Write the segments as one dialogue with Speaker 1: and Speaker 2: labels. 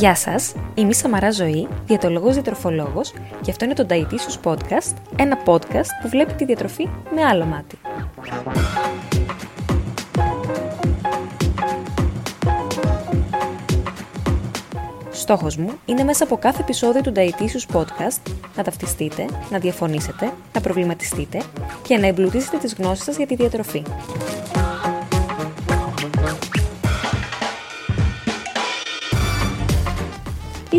Speaker 1: Γεια σας, είμαι η Σαμαρά Ζωή, διατολογός διατροφολόγος και αυτό είναι το Dietitious Podcast, ένα podcast που βλέπει τη διατροφή με άλλο μάτι. Στόχος μου είναι μέσα από κάθε επεισόδιο του Dietitious Podcast να ταυτιστείτε, να διαφωνήσετε, να προβληματιστείτε και να εμπλουτίσετε τις γνώσεις σας για τη διατροφή.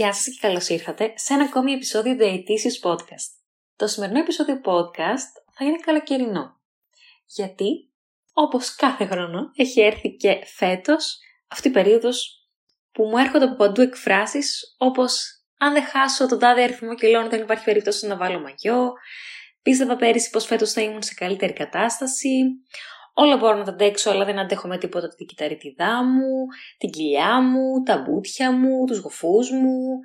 Speaker 1: Γεια σας και καλώς ήρθατε σε ένα ακόμη επεισόδιο του Aeticious Podcast. Το σημερινό επεισόδιο podcast θα είναι καλοκαιρινό. Γιατί, όπως κάθε χρόνο, έχει έρθει και φέτος αυτή η περίοδος που μου έρχονται από παντού εκφράσεις όπως αν δεν χάσω τον τάδε αριθμό κιλών δεν υπάρχει περίπτωση να βάλω μαγιό, πίστευα πέρυσι πως φέτος θα ήμουν σε καλύτερη κατάσταση, Όλα μπορώ να τα αντέξω, αλλά δεν αντέχω με τίποτα την κυταριτιδά μου, την κοιλιά μου, τα μπούτια μου, τους γοφούς μου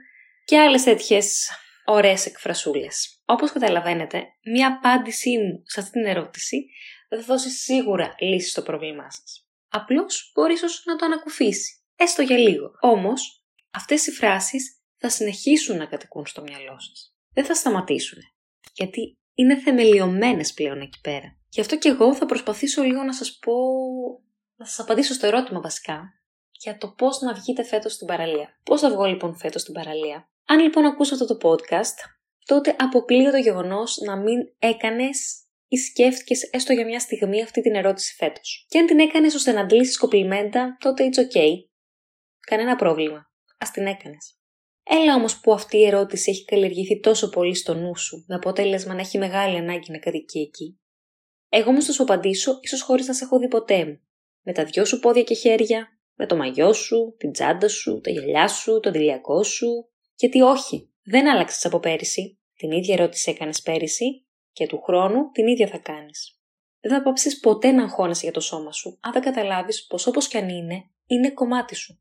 Speaker 1: και άλλες τέτοιες ωραίες εκφρασούλες. Όπως καταλαβαίνετε, μία απάντησή μου σε αυτή την ερώτηση δεν θα δώσει σίγουρα λύση στο πρόβλημά σας. Απλώς μπορείς ίσως να το ανακουφίσει, έστω για λίγο. Όμως, αυτές οι φράσεις θα συνεχίσουν να κατοικούν στο μυαλό σας. Δεν θα σταματήσουν. Γιατί είναι θεμελιωμένες πλέον εκεί πέρα. Γι' αυτό και εγώ θα προσπαθήσω λίγο να σας πω, να σας απαντήσω στο ερώτημα βασικά, για το πώς να βγείτε φέτος στην παραλία. Πώς θα βγω λοιπόν φέτος στην παραλία; Αν λοιπόν ακούσω αυτό το podcast, τότε αποκλείω το γεγονός να μην έκανες ή σκέφτηκες έστω για μια στιγμή αυτή την ερώτηση φέτος. Και αν την έκανες ώστε να αντλήσεις κοπλιμέντα, τότε it's ok. Κανένα πρόβλημα. Ας την έκανες. Έλα όμως που αυτή η ερώτηση έχει καλλιεργηθεί τόσο πολύ στο νου σου, με αποτέλεσμα να έχει μεγάλη ανάγκη να κατοικεί εκεί. Εγώ όμως θα σου απαντήσω, ίσως χωρίς να σε έχω δει ποτέ μου. Με τα δυο σου πόδια και χέρια, με το μαγιό σου, την τσάντα σου, τα γυαλιά σου, το δηλιακό σου. Γιατί όχι, δεν άλλαξες από πέρυσι. Την ίδια ερώτηση έκανες πέρυσι και του χρόνου την ίδια θα κάνεις. Δεν θα πάψεις ποτέ να αγχώνεσαι για το σώμα σου, αν δεν καταλάβεις πως όπως κι αν είναι, είναι κομμάτι σου.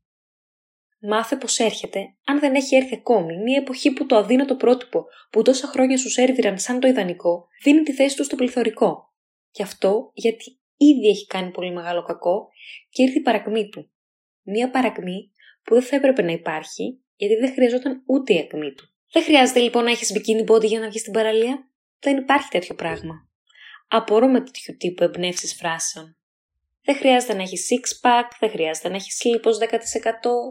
Speaker 1: Μάθε πως έρχεται, αν δεν έχει έρθει ακόμη, μια εποχή που το αδύνατο πρότυπο που τόσα χρόνια σου σέρβιραν σαν το ιδανικό, δίνει τη θέση του στο πληθωρικό. Γι' αυτό γιατί ήδη έχει κάνει πολύ μεγάλο κακό και ήρθε η παρακμή του. Μία παρακμή που δεν θα έπρεπε να υπάρχει γιατί δεν χρειαζόταν ούτε η ακμή του. Δεν χρειάζεται λοιπόν να έχεις bikini body για να βγεις στην παραλία. Δεν υπάρχει τέτοιο πράγμα. Απορώ με τέτοιου τύπου εμπνεύσεις φράσεων. Δεν χρειάζεται να έχεις six pack, δεν χρειάζεται να έχεις λίπος 10%,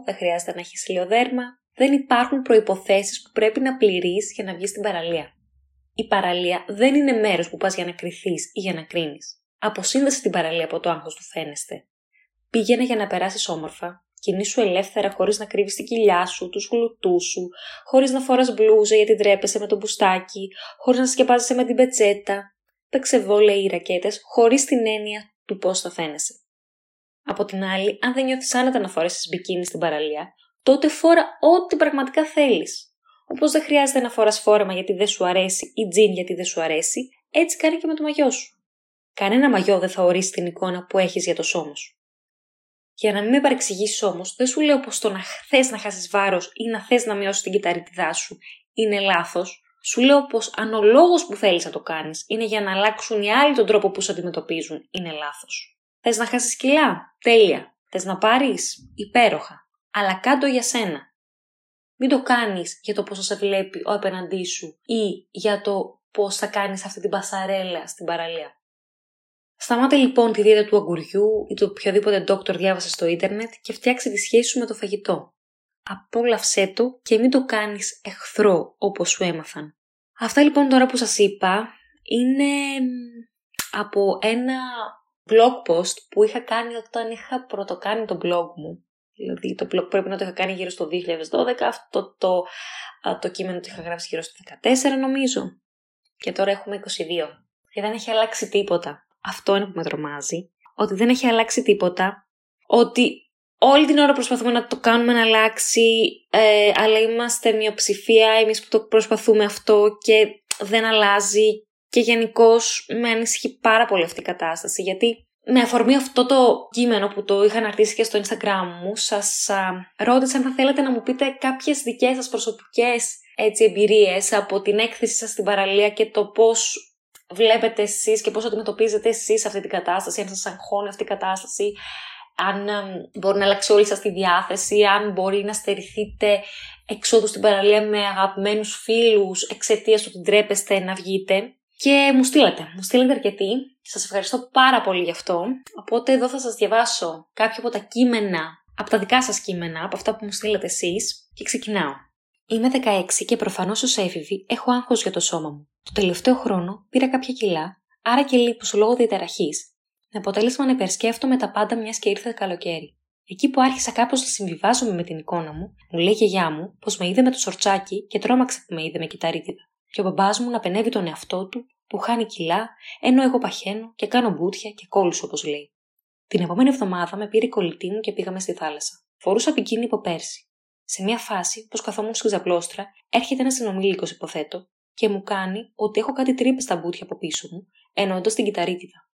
Speaker 1: δεν χρειάζεται να έχεις ηλιοδέρμα. Δεν υπάρχουν προποθέσει που πρέπει να πληρείς για να βγεις στην παραλία. Η παραλία δεν είναι μέρος που πας για να κρυθεί ή για να κρίνεις. Αποσύνδεσε την παραλία από το άγχος του φαίνεστε. Πήγαινε για να περάσεις όμορφα, κινήσου ελεύθερα χωρίς να κρύβεις την κοιλιά σου, τους γλουτούς σου, χωρίς να φοράς μπλούζα γιατί ντρέπεσαι με το μπουστάκι, χωρίς να σκεπάζεσαι με την πετσέτα. Παίξε βόλε ή ρακέτες χωρίς την έννοια του πώς θα φαίνεσαι. Από την άλλη, αν δεν νιώθεις άνετα να φορέσεις μπικίνι στην παραλία, τότε φόρα ό,τι πραγματικά θέλεις. Όπως δεν χρειάζεται να φοράς φόρεμα γιατί δεν σου αρέσει ή τζιν γιατί δεν σου αρέσει, έτσι κάνει και με το μαγιό σου. Κανένα μαγιό δεν θα ορίσει την εικόνα που έχεις για το σώμα σου. Για να μην με παρεξηγήσεις όμως, δεν σου λέω πως το να θες να χάσεις βάρος ή να θες να μειώσεις την κυταρίτιδά σου είναι λάθος. Σου λέω πως αν ο λόγος που θέλεις να το κάνεις είναι για να αλλάξουν οι άλλοι τον τρόπο που σε αντιμετωπίζουν, είναι λάθος. Θες να χάσεις κιλά, τέλεια. Θες να πάρεις, υπέροχα. Αλλά κάτω για σένα. Μην το κάνεις για το πώς θα σε βλέπει ο απέναντί σου ή για το πώς θα κάνεις αυτή την πασαρέλα στην παραλία. Σταμάτε λοιπόν τη δίαιτα του αγκουριού ή το οποιοδήποτε ντόκτορ διάβασε στο ίντερνετ και φτιάξε τη σχέση σου με το φαγητό. Απόλαυσέ το και μην το κάνεις εχθρό όπως σου έμαθαν. Αυτά λοιπόν τώρα που σας είπα είναι από ένα blog post που είχα κάνει όταν είχα πρωτοκάνει το blog μου Δηλαδή το blog πρέπει να το είχα κάνει γύρω στο 2012, αυτό το, το κείμενο το είχα γράψει γύρω στο 2014 νομίζω. Και τώρα έχουμε 22. Και δεν έχει αλλάξει τίποτα. αυτό είναι που με τρομάζει, ότι δεν έχει αλλάξει τίποτα, ότι όλη την ώρα προσπαθούμε να το κάνουμε να αλλάξει, ε, αλλά είμαστε μειοψηφία εμείς που το προσπαθούμε αυτό και δεν αλλάζει και γενικώς με ανησυχεί πάρα πολύ αυτή η κατάσταση γιατί με αφορμή αυτό το κείμενο που το είχα αναρτήσει και στο Instagram μου, σας α, ρώτησα αν θα θέλετε να μου πείτε κάποιες δικές σας προσωπικές έτσι, εμπειρίες από την έκθεση σας στην παραλία και το πώς βλέπετε εσείς και πώς αντιμετωπίζετε εσείς αυτή την κατάσταση, αν σας αγχώνει αυτή η κατάσταση, αν μπορεί να αλλάξει όλη σας τη διάθεση, αν μπορεί να στερηθείτε εξόδου στην παραλία με αγαπημένους φίλους εξαιτίας του ότι ντρέπεστε να βγείτε. Και μου στείλατε, μου στείλατε αρκετοί. Σας ευχαριστώ πάρα πολύ γι' αυτό. Οπότε εδώ θα σας διαβάσω κάποια από τα κείμενα, από τα δικά σας κείμενα, από αυτά που μου στείλατε εσείς και ξεκινάω. Είμαι 16 και προφανώς ως έφηβη έχω άγχος για το σώμα μου. Το τελευταίο χρόνο πήρα κάποια κιλά, άρα και λίπος λόγω διαταραχής, με αποτέλεσμα να υπερσκέφτομαι τα πάντα μιας και ήρθε καλοκαίρι. Εκεί που άρχισα κάπως να συμβιβάζομαι με την εικόνα μου, μου λέει η γιαγιά μου πως με είδε με το σορτσάκι και τρόμαξε που με είδε με κυταρίτιδα. Και ο μπαμπάς μου να πενεύει τον εαυτό του που χάνει κιλά, ενώ εγώ παχαίνω και κάνω μπούτια και κόλλους όπως λέει. Την επόμενη εβδομάδα με πήρε η κολλητή μου και πήγαμε στη θάλασσα. Φορούσα πικίνη από πέρσι. Σε μια φάση, πως καθόμουν στη ξαπλώστρα, έρχεται ένας συνομιλίκο, υποθέτω, και μου κάνει ότι έχω κάτι τρύπες στα μπούτια από πίσω μου, εννοώντας την κυταρίτιδα.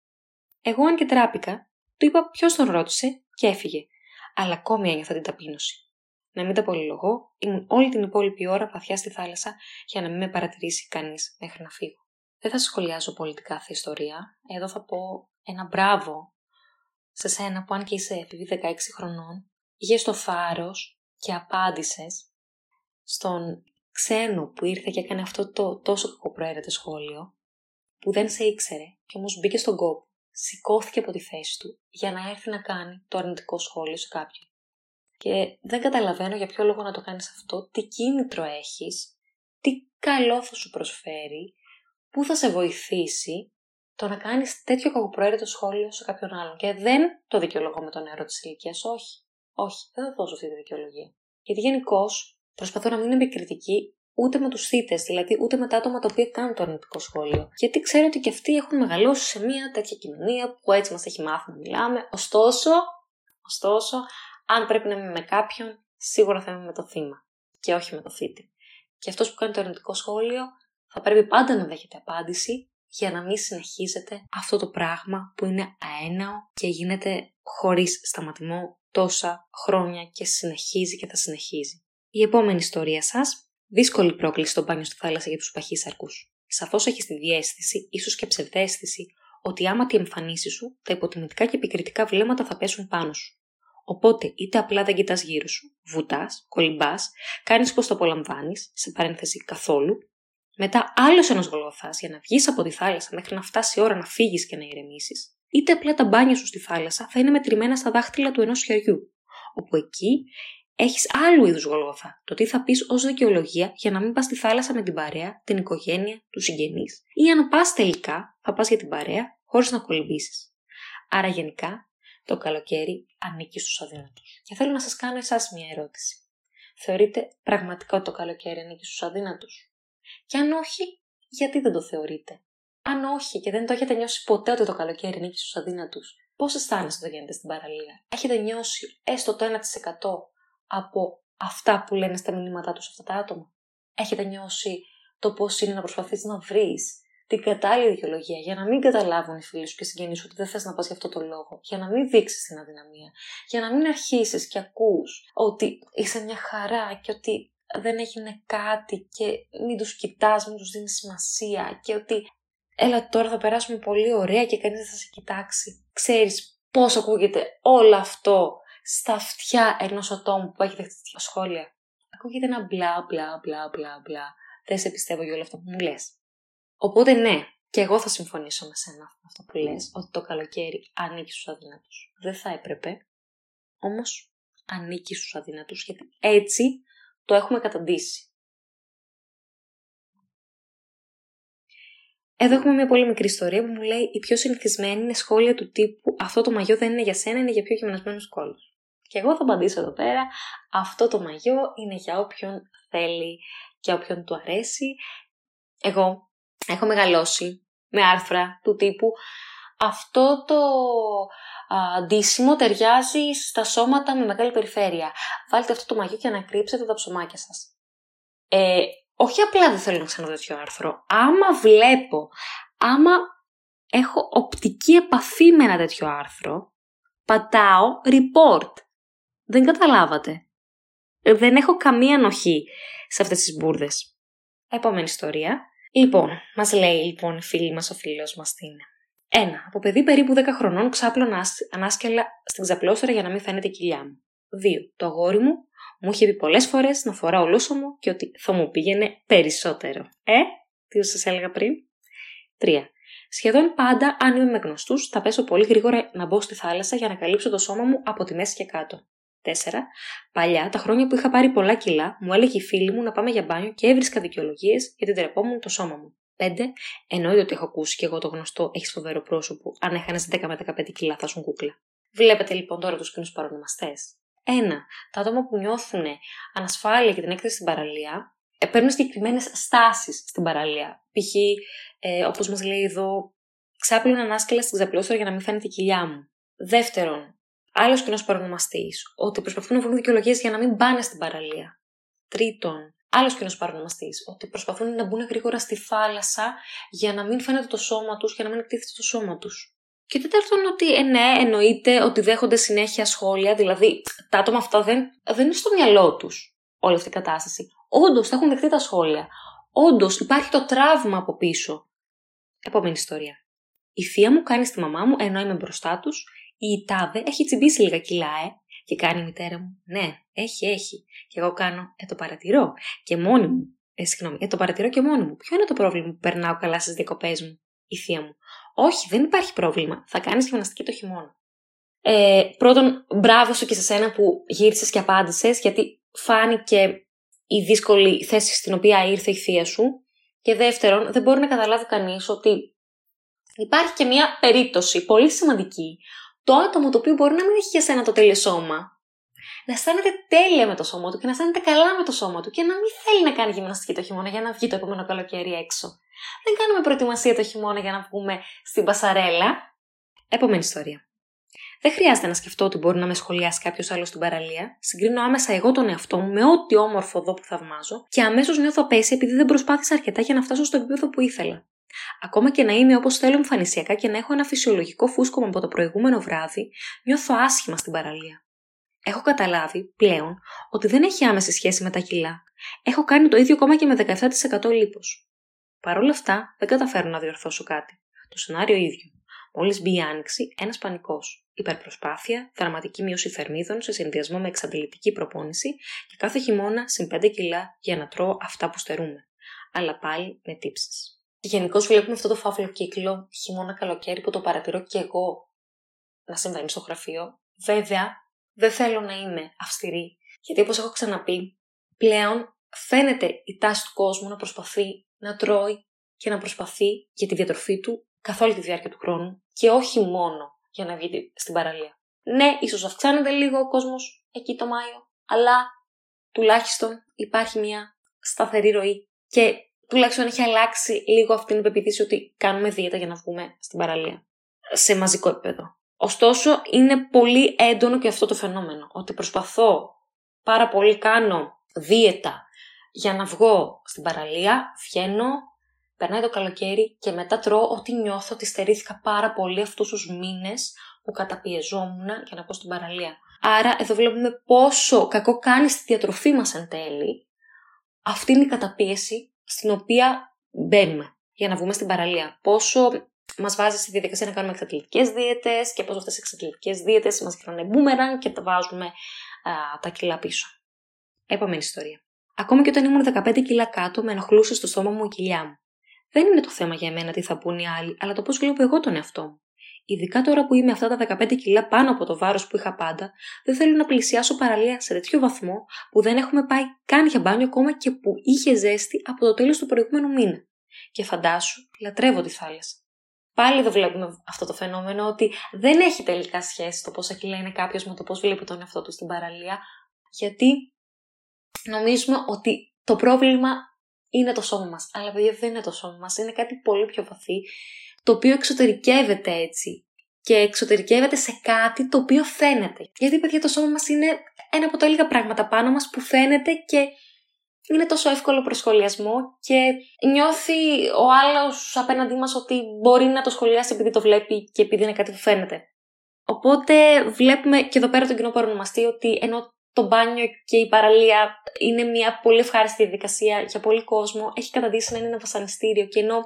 Speaker 1: Εγώ, αν και τράπηκα, του είπα ποιος τον ρώτησε και έφυγε, αλλά ακόμη ένιωθα την ταπείνωση. Να μην τα πολυλογώ, ήμουν όλη την υπόλοιπη ώρα βαθιά στη θάλασσα για να μην με παρατηρήσει κανείς μέχρι να φύγω. Δεν θα σχολιάζω πολύ την κάθε ιστορία. Εδώ θα πω ένα μπράβο σε σένα που αν και είσαι έφηβη 16 χρονών, είχες το θάρρος και απάντησες στον ξένο που ήρθε και έκανε αυτό το τόσο κακοπροαίρετο σχόλιο, που δεν σε ήξερε και όμως μπήκε στον κόπο, σηκώθηκε από τη θέση του για να έρθει να κάνει το αρνητικό σχόλιο σε κάποιον. Και δεν καταλαβαίνω για ποιο λόγο να το κάνεις αυτό, τι κίνητρο έχεις, τι καλό θα σου προσφέρει, πού θα σε βοηθήσει το να κάνεις τέτοιο κακοπροαίρετο σχόλιο σε κάποιον άλλον. Και δεν το δικαιολογώ με τον νεαρό της ηλικίας, όχι. Όχι, δεν θα δώσω αυτή τη δικαιολογία. Γιατί γενικώς προσπαθώ να μην είμαι επικριτική ούτε με τους θήτες, δηλαδή ούτε με τα άτομα τα οποία κάνουν το αρνητικό σχόλιο. Γιατί ξέρω ότι και αυτοί έχουν μεγαλώσει σε μια τέτοια κοινωνία που έτσι μας έχει μάθει να μιλάμε. Ωστόσο, ωστόσο, αν πρέπει να είμαι με κάποιον, σίγουρα θα είμαι με το θύμα και όχι με το θήτη. Και αυτός που κάνει το αρνητικό σχόλιο θα πρέπει πάντα να δέχεται απάντηση για να μην συνεχίζεται αυτό το πράγμα που είναι αέναο και γίνεται χωρίς σταματημό τόσα χρόνια και συνεχίζει και θα συνεχίζει. Η επόμενη ιστορία σας. Δύσκολη πρόκληση στο μπάνιο στη θάλασσα για τους παχύσαρκου. Σαφώς έχεις τη διέστηση, ίσως και ψευδέστηση, ότι άμα τη εμφανίσεις σου, τα υποτιμητικά και επικριτικά βλέμματα θα πέσουν πάνω σου. Οπότε, είτε απλά δεν κοιτάς γύρω σου, βουτάς, κολυμπάς, κάνεις πως το απολαμβάνεις, σε παρένθεση καθόλου, μετά άλλος ένας γολγοθάς για να βγεις από τη θάλασσα μέχρι να φτάσει η ώρα να φύγεις και να ηρεμήσεις, είτε απλά τα μπάνια σου στη θάλασσα θα είναι μετρημένα στα δάχτυλα του ενός χεριού, όπου εκεί έχεις άλλου είδους γολγοθά. Το τι θα πεις ως δικαιολογία για να μην πας στη θάλασσα με την παρέα, την οικογένεια, τους συγγενείς, ή αν πας τελικά, θα πας για την παρέα χωρίς να κολυμπήσεις. Άρα γενικά, το καλοκαίρι ανήκει στους αδύνατους. Και θέλω να σας κάνω εσάς μια ερώτηση. Θεωρείτε πραγματικά ότι το καλοκαίρι ανήκει στους αδύνατους; Και αν όχι, γιατί δεν το θεωρείτε; Αν όχι και δεν το έχετε νιώσει ποτέ ότι το καλοκαίρι ανήκει στους αδύνατους, πώς αισθάνεστε όταν γίνεται στην παραλία; Έχετε νιώσει έστω το 1% από αυτά που λένε στα μηνύματά τους αυτά τα άτομα; Έχετε νιώσει το πώς είναι να προσπαθείς να βρεις την κατάλληλη δικαιολογία για να μην καταλάβουν οι φίλοι σου και συγγενείς σου ότι δεν θες να πας για αυτό το λόγο, για να μην δείξεις την αδυναμία, για να μην αρχίσεις και ακούς ότι είσαι μια χαρά και ότι δεν έγινε κάτι και μην τους κοιτάς, μην τους δίνεις σημασία και ότι έλα τώρα θα περάσουμε πολύ ωραία και κανείς δεν θα σε κοιτάξει. Ξέρεις πώς ακούγεται όλο αυτό στα αυτιά ενός ατόμου που έχει δεχτεί τέτοια σχόλια. Ακούγεται ένα μπλα μπλα μπλα μπλα μπλα. Δεν σε πιστεύω για όλο αυτό που μου λες. Οπότε ναι, και εγώ θα συμφωνήσω με σένα αυτό που λες, ότι το καλοκαίρι ανήκει στους αδυνάτους. Δεν θα έπρεπε, όμως ανήκει στους αδυνάτους, γιατί έτσι το έχουμε καταντήσει. Εδώ έχουμε μια πολύ μικρή ιστορία που μου λέει: Η πιο συνηθισμένη είναι σχόλια του τύπου Αυτό το μαγιό δεν είναι για σένα, είναι για πιο γυμνασμένους κόλλου. Και εγώ θα απαντήσω εδώ πέρα: Αυτό το μαγιό είναι για όποιον θέλει και όποιον του αρέσει. Εγώ έχω μεγαλώσει με άρθρα του τύπου αυτό το αντίσημο ταιριάζει στα σώματα με μεγάλη περιφέρεια. Βάλτε αυτό το μαγιό και ανακρύψετε τα ψωμάκια σας. Ε, όχι απλά δεν θέλω να ξαναδώ τέτοιο άρθρο. Άμα βλέπω, άμα έχω οπτική επαφή με ένα τέτοιο άρθρο, πατάω report. Δεν καταλάβατε. Ε, δεν έχω καμία ανοχή σε αυτές τις μπουρδες. Επόμενη ιστορία. Λοιπόν, μας λέει λοιπόν η φίλη μας, ο φίλος μας την 1. Από παιδί περίπου 10 χρονών ξάπλωνα ανάσκελα στην ξαπλώστρα για να μην φαίνεται η κοιλιά μου. 2. Το αγόρι μου μου είχε πει πολλές φορές να φοράω μου και ότι θα μου πήγαινε περισσότερο. Ε, τι σας έλεγα πριν; 3. Σχεδόν πάντα, αν είμαι με γνωστούς, θα πέσω πολύ γρήγορα να μπω στη θάλασσα για να καλύψω το σώμα μου από τη μέση και κάτω. 4. Παλιά, τα χρόνια που είχα πάρει πολλά κιλά, μου έλεγε η φίλη μου να πάμε για μπάνιο και έβρισκα δικαιολογίες γιατί τρεπόμουν το σώμα μου. 5. Εννοείται ότι έχω ακούσει και εγώ το γνωστό έχεις φοβερό πρόσωπο. Αν έχανες 10 με 15 κιλά, θα σου κούκλα. Βλέπετε λοιπόν τώρα τους κοινούς παρονομαστές. 1. Τα άτομα που νιώθουν ανασφάλεια και την έκθεση στην παραλία ε, παίρνουν συγκεκριμένες στάσεις στην παραλία. Π.χ. Ε, όπως μας λέει εδώ, ξάπλουν ανάσκελα στην ξαπλώστρα για να μην φαίνεται η κοιλιά μου. Δεύτερον, άλλος κοινός παρονομαστής, ότι προσπαθούν να βρουν δικαιολογίες για να μην πάνε στην παραλία. Τρίτον, άλλος κοινό παρονομαστής, ότι προσπαθούν να μπουν γρήγορα στη θάλασσα για να μην φαίνεται το σώμα τους, για να μην εκτίθεται το σώμα τους. Και τέταρτον, ότι ε, ναι, εννοείται ότι δέχονται συνέχεια σχόλια, δηλαδή τα άτομα αυτά δεν, δεν είναι στο μυαλό τους όλη αυτή η κατάσταση. Όντως θα έχουν δεχτεί τα σχόλια. Όντως υπάρχει το τραύμα από πίσω. Επόμενη ιστορία. Η θεία μου κάνει στη μαμά μου ενώ είμαι μπροστά τους, η τάδε έχει τσιμπήσει λίγα κιλά, ε. Και κάνει η μητέρα μου, ναι, έχει, έχει. Και εγώ κάνω, ε, το παρατηρώ. Και μόνη μου, ε, συγγνώμη, ε, το παρατηρώ και μόνη μου. Ποιο είναι το πρόβλημα που περνάω καλά στις διακοπές μου, η θεία μου; Όχι, δεν υπάρχει πρόβλημα. Θα κάνεις γυμναστική το χειμώνα. Ε, πρώτον, μπράβο σου και σε σένα που γύρισες και απάντησες, γιατί φάνηκε η δύσκολη θέση στην οποία ήρθε η θεία σου. Και δεύτερον, δεν μπορεί να καταλάβει κανείς ότι υπάρχει και μια περίπτωση πολύ σημαντική. Το άτομο το οποίο μπορεί να μην έχει για σένα το τέλειο σώμα, να αισθάνεται τέλεια με το σώμα του και να αισθάνεται καλά με το σώμα του και να μην θέλει να κάνει γυμναστική το χειμώνα για να βγει το επόμενο καλοκαίρι έξω. Δεν κάνουμε προετοιμασία το χειμώνα για να βγούμε στην πασαρέλα. Επόμενη ιστορία. Δεν χρειάζεται να σκεφτώ ότι μπορεί να με σχολιάσει κάποιος άλλος στην παραλία. Συγκρίνω άμεσα εγώ τον εαυτό μου με ό,τι όμορφο δω που θαυμάζω και αμέσως νιώθω απέσια επειδή δεν προσπάθησα αρκετά για να φτάσω στο επίπεδο που ήθελα. Ακόμα και να είμαι όπως θέλω εμφανισιακά και να έχω ένα φυσιολογικό φούσκωμα από το προηγούμενο βράδυ, νιώθω άσχημα στην παραλία. Έχω καταλάβει πλέον ότι δεν έχει άμεση σχέση με τα κιλά. Έχω κάνει το ίδιο ακόμα και με 17% λίπος. Παρ' όλα αυτά, δεν καταφέρω να διορθώσω κάτι. Το σενάριο ίδιο. Μόλις μπει η άνοιξη, ένας πανικός. Υπερπροσπάθεια, δραματική μείωση θερμίδων σε συνδυασμό με εξαντλητική προπόνηση και κάθε χειμώνα συν 5 κιλά για να τρώω αυτά που στερούμε. Αλλά πάλι με τύψεις. Γενικώ βλέπουμε αυτό το φαύλο κύκλο χειμώνα-καλοκαίρι που το παρατηρώ και εγώ να συμβαίνει στο γραφείο. Βέβαια, δεν θέλω να είμαι αυστηρή, γιατί όπως έχω ξαναπεί, πλέον φαίνεται η τάση του κόσμου να προσπαθεί να τρώει και να προσπαθεί για τη διατροφή του καθ' όλη τη διάρκεια του χρόνου και όχι μόνο για να βγει στην παραλία. Ναι, ίσως αυξάνεται λίγο ο κόσμος εκεί το Μάιο, αλλά τουλάχιστον υπάρχει μια σταθερή ροή και τουλάχιστον έχει αλλάξει λίγο αυτήν την πεποίθηση ότι κάνουμε δίαιτα για να βγούμε στην παραλία. Σε μαζικό επίπεδο. Ωστόσο, είναι πολύ έντονο και αυτό το φαινόμενο. Ότι προσπαθώ πάρα πολύ, κάνω δίαιτα για να βγω στην παραλία, βγαίνω, περνάει το καλοκαίρι και μετά τρώω ότι νιώθω ότι στερήθηκα πάρα πολύ αυτούς τους μήνες που καταπιεζόμουν για να πω στην παραλία. Άρα εδώ βλέπουμε πόσο κακό κάνει στη διατροφή μας εν τέλει αυτή είναι η καταπίεση στην οποία μπαίνουμε για να βγούμε στην παραλία. Πόσο μας βάζει στη διαδικασία να κάνουμε εξατλητικέ δίαιτες και πώς αυτές οι εξατλητικέ δίαιτες μας γυρνάνε μπούμεραν και τα βάζουμε α, τα κιλά πίσω. Επόμενη ιστορία. Ακόμη και όταν ήμουν 15 κιλά κάτω, με ενοχλούσε στο στόμα μου η κοιλιά μου. Δεν είναι το θέμα για μένα τι θα πούν οι άλλοι, αλλά το πώς βλέπω εγώ τον εαυτό μου. Ειδικά τώρα που είμαι αυτά τα 15 κιλά πάνω από το βάρος που είχα πάντα, δεν θέλω να πλησιάσω παραλία σε τέτοιο βαθμό που δεν έχουμε πάει καν για μπάνιο ακόμα και που είχε ζέστη από το τέλος του προηγούμενου μήνα. Και φαντάσου, λατρεύω τη θάλασσα πάλι εδώ βλέπουμε αυτό το φαινόμενο ότι δεν έχει τελικά σχέση το πόσα κιλά είναι κάποιος με το πώς βλέπει τον εαυτό του στην παραλία, γιατί νομίζουμε ότι το πρόβλημα είναι το σώμα μας. Αλλά παιδιά δεν είναι το σώμα μας, είναι κάτι πολύ πιο βαθύ, το οποίο εξωτερικεύεται έτσι και εξωτερικεύεται σε κάτι το οποίο φαίνεται. Γιατί, παιδιά, το σώμα μας είναι ένα από τα λίγα πράγματα πάνω μας που φαίνεται και είναι τόσο εύκολο προσχολιασμό και νιώθει ο άλλος απέναντί μας ότι μπορεί να το σχολιάσει επειδή το βλέπει και επειδή είναι κάτι που φαίνεται. Οπότε βλέπουμε και εδώ πέρα τον κοινό παρονομαστή ότι ενώ το μπάνιο και η παραλία είναι μια πολύ ευχάριστη διαδικασία για πολύ κόσμο, έχει καταδείξει να είναι ένα βασανιστήριο και ενώ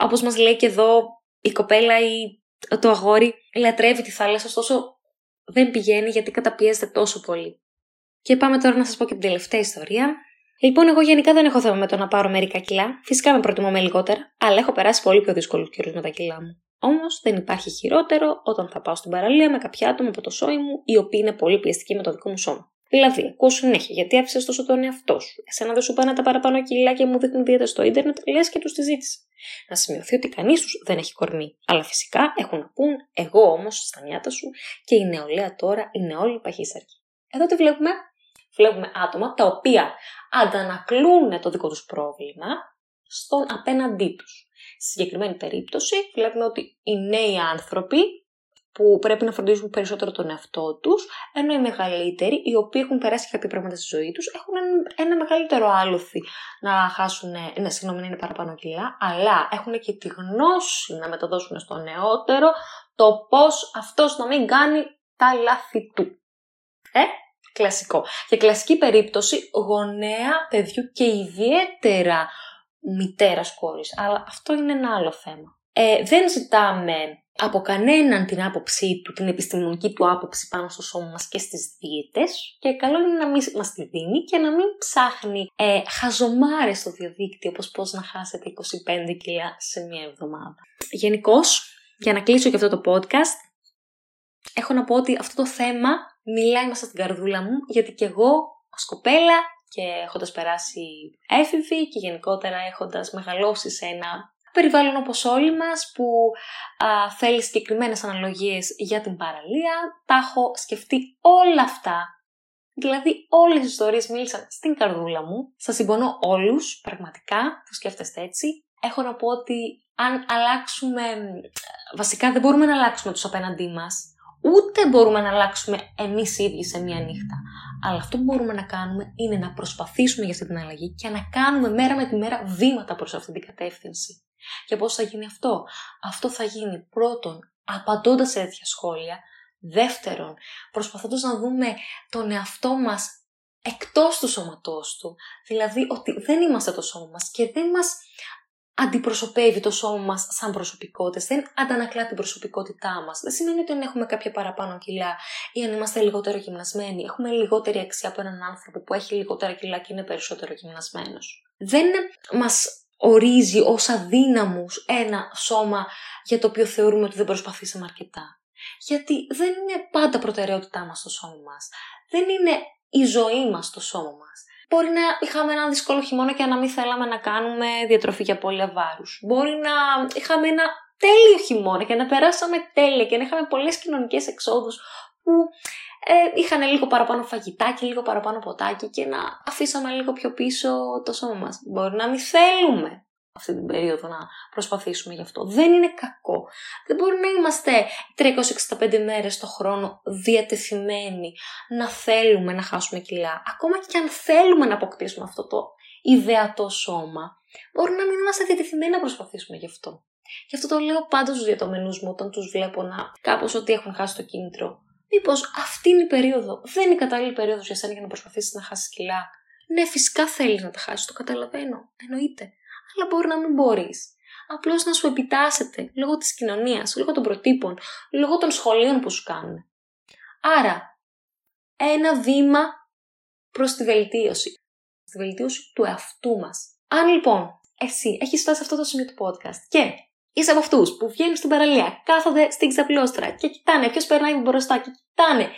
Speaker 1: όπως μας λέει και εδώ η κοπέλα ή το αγόρι λατρεύει τη θάλασσα, ωστόσο δεν πηγαίνει γιατί καταπιέζεται τόσο πολύ. Και πάμε τώρα να σας πω και την τελευταία ιστορία. Λοιπόν, εγώ γενικά δεν έχω θέμα με το να πάρω μερικά κιλά. Φυσικά με προτιμώ με λιγότερα, αλλά έχω περάσει πολύ πιο δύσκολους καιρούς με τα κιλά μου. Όμως δεν υπάρχει χειρότερο όταν θα πάω στην παραλία με κάποια άτομα από το σόι μου, οι οποίοι είναι πολύ πιεστικοί με το δικό μου σώμα. Δηλαδή, ακούω συνέχεια γιατί άφησες τόσο τον εαυτό σου. Εσένα δεν σου πάνε τα παραπάνω κιλά και μου δείχνουν δίαιτα στο ίντερνετ, λες και τους τη ζήτησε. Να σημειωθεί ότι κανείς τους δεν έχει κορμί. Αλλά φυσικά έχουν να πούν, εγώ όμως στα νιάτα σου και η νεολαία τώρα είναι όλοι παχύσαρκοι. Εδώ τι βλέπουμε. Βλέπουμε άτομα τα οποία αντανακλούν το δικό τους πρόβλημα στον απέναντί τους. Στη συγκεκριμένη περίπτωση βλέπουμε ότι οι νέοι άνθρωποι που πρέπει να φροντίζουν περισσότερο τον εαυτό τους, ενώ οι μεγαλύτεροι, οι οποίοι έχουν περάσει κάποια πράγματα στη ζωή τους, έχουν ένα μεγαλύτερο άλοθη να χάσουν, ναι, συγγνώμη, να είναι παραπάνω κιλά, αλλά έχουν και τη γνώση να μεταδώσουν στο νεότερο το πώς αυτός να μην κάνει τα λάθη του. Ε, κλασικό. Και κλασική περίπτωση γονέα παιδιού και ιδιαίτερα μητέρας κόρης. Αλλά αυτό είναι ένα άλλο θέμα. Ε, δεν ζητάμε από κανέναν την άποψή του, την επιστημονική του άποψη πάνω στο σώμα μας και στις δίαιτες και καλό είναι να μην μας τη δίνει και να μην ψάχνει ε, χαζομάρες στο διαδίκτυο όπως πώς να χάσετε 25 κιλά σε μία εβδομάδα. Γενικώς, για να κλείσω και αυτό το podcast, έχω να πω ότι αυτό το θέμα μιλάει μέσα στην καρδούλα μου γιατί και εγώ ως κοπέλα και έχοντας περάσει έφηβη και γενικότερα έχοντας μεγαλώσει σε ένα περιβάλλον όπως όλοι μας που α, θέλει συγκεκριμένες αναλογίες για την παραλία. Τα έχω σκεφτεί όλα αυτά. Δηλαδή όλες οι ιστορίες μίλησαν στην καρδούλα μου. Σας συμπονώ όλους πραγματικά που σκέφτεστε έτσι. Έχω να πω ότι αν αλλάξουμε, βασικά δεν μπορούμε να αλλάξουμε τους απέναντί μας, ούτε μπορούμε να αλλάξουμε εμείς οι ίδιοι σε μία νύχτα. Αλλά αυτό που μπορούμε να κάνουμε είναι να προσπαθήσουμε για αυτή την αλλαγή και να κάνουμε μέρα με τη μέρα βήματα προς αυτή την κατεύθυνση. Και πώς θα γίνει αυτό; Αυτό θα γίνει πρώτον απαντώντας σε τέτοια σχόλια, δεύτερον προσπαθώντας να δούμε τον εαυτό μας εκτός του σώματός του, δηλαδή ότι δεν είμαστε το σώμα μας και δεν μας αντιπροσωπεύει το σώμα μας σαν προσωπικότητες, δεν αντανακλά την προσωπικότητά μας. Δεν σημαίνει ότι αν έχουμε κάποια παραπάνω κιλά ή αν είμαστε λιγότερο γυμνασμένοι, έχουμε λιγότερη αξία από έναν άνθρωπο που έχει λιγότερα κιλά και είναι περισσότερο γυμνασμένος. Δεν μας ορίζει ως αδύναμους ένα σώμα για το οποίο θεωρούμε ότι δεν προσπαθήσαμε αρκετά. Γιατί δεν είναι πάντα προτεραιότητά μας το σώμα μας. Δεν είναι η ζωή μας το σώμα μας. Μπορεί να είχαμε ένα δύσκολο χειμώνα και να μην θέλαμε να κάνουμε διατροφή για πολύ βάρους. Μπορεί να είχαμε ένα τέλειο χειμώνα και να περάσαμε τέλεια και να είχαμε πολλές κοινωνικές εξόδους που ε, είχαν λίγο παραπάνω φαγητάκι, λίγο παραπάνω ποτάκι και να αφήσαμε λίγο πιο πίσω το σώμα μας. Μπορεί να μην θέλουμε αυτή την περίοδο να προσπαθήσουμε γι' αυτό. Δεν είναι κακό. Δεν μπορεί να είμαστε 365 μέρες το χρόνο διατεθειμένοι να θέλουμε να χάσουμε κιλά. Ακόμα και αν θέλουμε να αποκτήσουμε αυτό το ιδεατό σώμα, μπορεί να μην είμαστε διατεθειμένοι να προσπαθήσουμε γι' αυτό. Γι' αυτό το λέω πάντα στους διατομενούς μου όταν τους βλέπω να κάπως ότι έχουν χάσει το κίνητρο. Μήπως αυτή είναι η περίοδο, δεν είναι η κατάλληλη περίοδος για σένα για να προσπαθήσεις να χάσεις κιλά. Ναι, φυσικά θέλεις να τα χάσεις, το καταλαβαίνω. Εννοείται. Αλλά μπορεί να μην μπορείς. Απλώς να σου επιτάσσεται λόγω της κοινωνίας, λόγω των προτύπων, λόγω των σχολείων που σου κάνουν. Άρα, ένα βήμα προς τη βελτίωση. Στη βελτίωση του εαυτού μας. Αν λοιπόν εσύ έχεις φτάσει σε αυτό το σημείο του podcast και Είσαι από αυτούς που βγαίνουν στην παραλία, κάθονται στην ξαπλώστρα και κοιτάνε ποιος περνάει μπροστά και κοιτάνε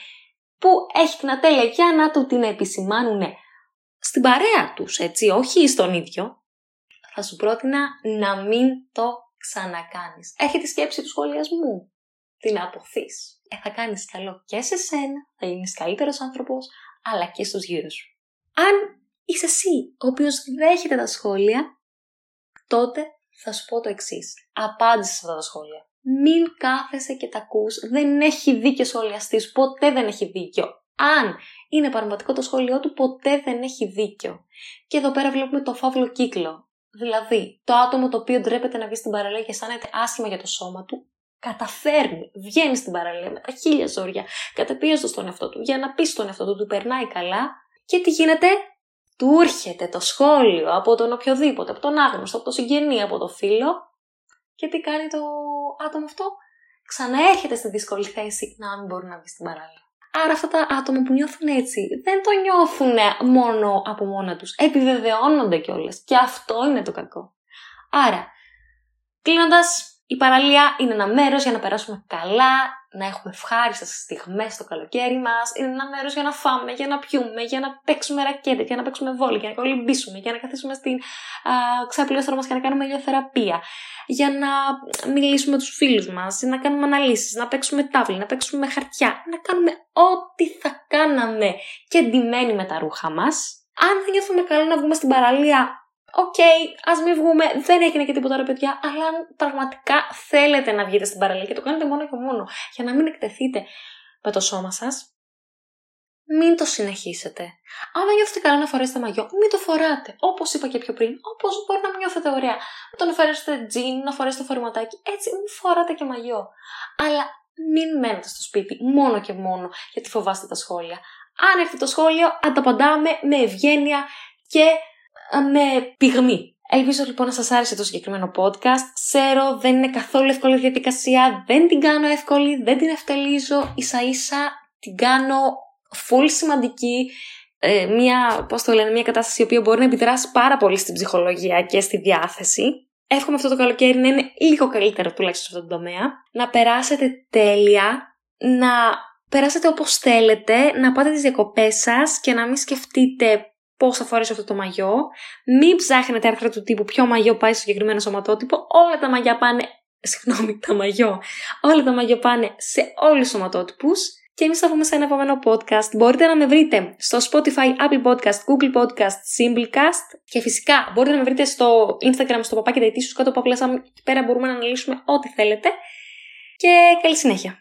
Speaker 1: που έχει την ατέλεια για να του την επισημάνουν στην παρέα τους, έτσι, όχι στον ίδιο. Θα σου πρότεινα να μην το ξανακάνεις. Έχει τη σκέψη του σχολιασμού. Την αποθείς. Ε, θα κάνεις καλό και σε σένα, θα γίνεις καλύτερος άνθρωπος, αλλά και στους γύρω σου. Αν είσαι εσύ ο οποίος δέχεται τα σχόλια, τότε θα σου πω το εξής. Απάντησες σε αυτά τα σχόλια. Μην κάθεσαι και τα ακούς. Δεν έχει δίκιο σχολιαστή. Ποτέ δεν έχει δίκιο. Αν είναι πραγματικό το σχόλιο του, ποτέ δεν έχει δίκιο. Και εδώ πέρα βλέπουμε το φαύλο κύκλο. Δηλαδή, το άτομο το οποίο ντρέπεται να βγει στην παραλία και αισθάνεται άσχημα για το σώμα του, καταφέρνει, βγαίνει στην παραλία με τα χίλια ζόρια, κατεπίεζοντα στον εαυτό του, για να πει στον εαυτό του, του περνάει καλά. Και τι γίνεται, του έρχεται το σχόλιο από τον οποιοδήποτε, από τον άγνωστο, από το συγγενή, από το φίλο. Και τι κάνει το άτομο αυτό, ξαναέρχεται στη δύσκολη θέση να μην μπορεί να βγει στην παραλία. Άρα αυτά τα άτομα που νιώθουν έτσι δεν το νιώθουν μόνο από μόνα τους. Επιβεβαιώνονται κιόλας. Και αυτό είναι το κακό. Άρα, κλείνοντας, η παραλία είναι ένα μέρος για να περάσουμε καλά, να έχουμε ευχάριστες στιγμές στο καλοκαίρι μας. Είναι ένα μέρος για να φάμε, για να πιούμε, για να παίξουμε ρακέτε, για να παίξουμε βόλιο, για να κολυμπήσουμε, για να καθίσουμε στην ξαπλώστρα μας και να κάνουμε ηλιοθεραπεία. Για να μιλήσουμε με τους φίλους μας, να κάνουμε αναλύσεις, να παίξουμε τάβλη, να παίξουμε χαρτιά. Να κάνουμε ό,τι θα κάναμε και εντυμένοι με τα ρούχα μας. Αν δεν νιώθουμε καλά να βγούμε στην παραλία, OK, okay, ας μην βγούμε, δεν έγινε και τίποτα ρε παιδιά, αλλά αν πραγματικά θέλετε να βγείτε στην παραλία και το κάνετε μόνο και μόνο για να μην εκτεθείτε με το σώμα σας, μην το συνεχίσετε. Αν δεν νιώθετε καλά να φορέσετε μαγιό, μην το φοράτε. Όπως είπα και πιο πριν, όπως μπορεί να νιώθετε ωραία. Να τον φορέσετε τζιν, να φορέσετε φορεματάκι, έτσι μην φοράτε και μαγιό. Αλλά μην μένετε στο σπίτι μόνο και μόνο γιατί φοβάστε τα σχόλια. Αν έχετε το σχόλιο, ανταπαντάμε με ευγένεια και με πυγμή. Ελπίζω λοιπόν να σας άρεσε το συγκεκριμένο podcast. Ξέρω δεν είναι καθόλου εύκολη διαδικασία, δεν την κάνω εύκολη, δεν την ευτελίζω, ίσα ίσα την κάνω full σημαντική. Ε, μια, πώς το λένε, μια κατάσταση η οποία μπορεί να επιδράσει πάρα πολύ στην ψυχολογία και στη διάθεση. Εύχομαι αυτό το καλοκαίρι να είναι λίγο καλύτερο τουλάχιστον σε αυτό το τομέα. Να περάσετε τέλεια, να περάσετε όπως θέλετε, να πάτε τις διακοπές σας και να μην σκεφτείτε πώς θα φορέσω αυτό το μαγιό. Μην ψάχνετε άρθρα του τύπου ποιο μαγιό πάει στο συγκεκριμένο σωματότυπο. Όλα τα μαγιά πάνε. Συγγνώμη, τα μαγιό. Όλα τα μαγιό πάνε σε όλους τους σωματότυπους. Και εμείς θα βγούμε σε ένα επόμενο podcast. Μπορείτε να με βρείτε στο Spotify, Apple Podcast, Google Podcast, Simplecast. Και φυσικά μπορείτε να με βρείτε στο Instagram, στο παπάκι σου κάτω από απλά πέρα μπορούμε να αναλύσουμε ό,τι θέλετε. Και καλή συνέχεια.